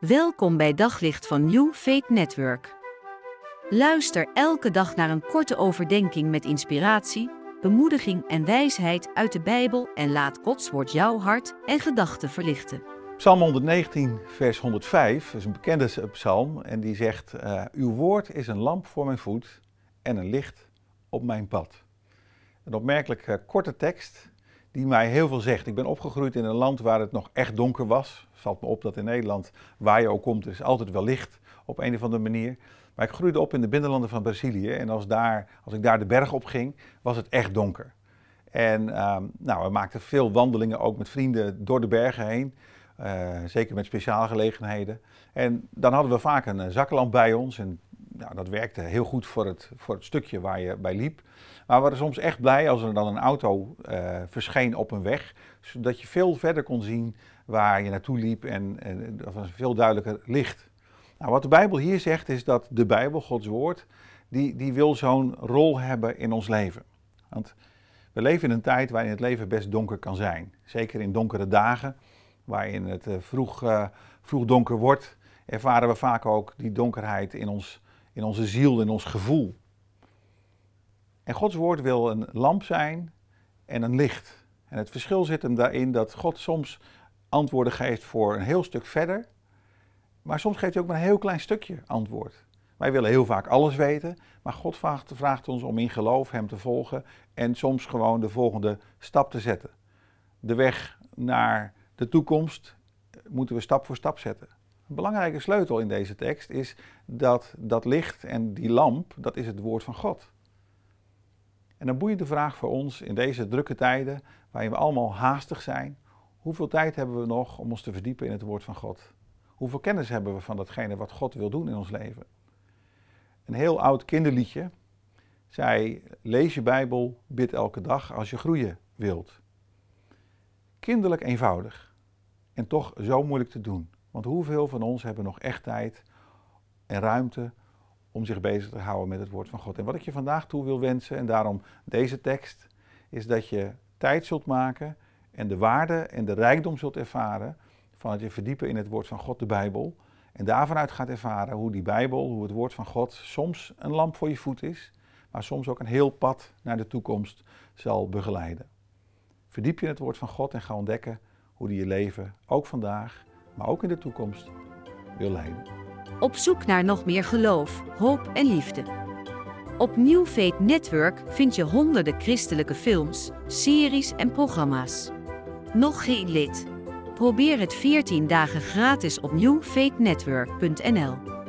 Welkom bij Daglicht van New Faith Network. Luister elke dag naar een korte overdenking met inspiratie, bemoediging en wijsheid uit de Bijbel en laat Gods woord jouw hart en gedachten verlichten. Psalm 119, vers 105 is een bekende psalm en die zegt: uh, Uw woord is een lamp voor mijn voet en een licht op mijn pad. Een opmerkelijk uh, korte tekst die mij heel veel zegt. Ik ben opgegroeid in een land waar het nog echt donker was. Valt me op dat in Nederland, waar je ook komt, is altijd wel licht op een of andere manier. Maar ik groeide op in de binnenlanden van Brazilië en als, daar, als ik daar de berg op ging, was het echt donker. En uh, nou, we maakten veel wandelingen ook met vrienden door de bergen heen. Uh, zeker met speciale gelegenheden. En dan hadden we vaak een, een zaklamp bij ons. En nou, dat werkte heel goed voor het, voor het stukje waar je bij liep. Maar we waren soms echt blij als er dan een auto uh, verscheen op een weg, zodat je veel verder kon zien waar je naartoe liep en, en dat was veel duidelijker licht. Nou, wat de Bijbel hier zegt is dat de Bijbel, Gods woord, die, die wil zo'n rol hebben in ons leven. Want we leven in een tijd waarin het leven best donker kan zijn. Zeker in donkere dagen, waarin het uh, vroeg, uh, vroeg donker wordt, ervaren we vaak ook die donkerheid in, ons, in onze ziel, in ons gevoel. En Gods woord wil een lamp zijn en een licht. En het verschil zit hem daarin dat God soms antwoorden geeft voor een heel stuk verder, maar soms geeft hij ook maar een heel klein stukje antwoord. Wij willen heel vaak alles weten, maar God vraagt, vraagt ons om in geloof Hem te volgen en soms gewoon de volgende stap te zetten. De weg naar de toekomst moeten we stap voor stap zetten. Belangrijke sleutel in deze tekst is dat dat licht en die lamp, dat is het woord van God. En een boeiende vraag voor ons in deze drukke tijden, waarin we allemaal haastig zijn. Hoeveel tijd hebben we nog om ons te verdiepen in het woord van God? Hoeveel kennis hebben we van datgene wat God wil doen in ons leven? Een heel oud kinderliedje zei: Lees je Bijbel, bid elke dag als je groeien wilt. Kinderlijk eenvoudig en toch zo moeilijk te doen. Want hoeveel van ons hebben nog echt tijd en ruimte om zich bezig te houden met het woord van God. En wat ik je vandaag toe wil wensen, en daarom deze tekst, is dat je tijd zult maken en de waarde en de rijkdom zult ervaren van het je verdiepen in het woord van God, de Bijbel. En daarvan uit gaat ervaren hoe die Bijbel, hoe het woord van God soms een lamp voor je voet is, maar soms ook een heel pad naar de toekomst zal begeleiden. Verdiep je in het woord van God en ga ontdekken hoe die je leven ook vandaag, maar ook in de toekomst wil leiden. Op zoek naar nog meer geloof, hoop en liefde. Op New Faith Network vind je honderden christelijke films, series en programma's. Nog geen lid? Probeer het 14 dagen gratis op newfaithnetwork.nl.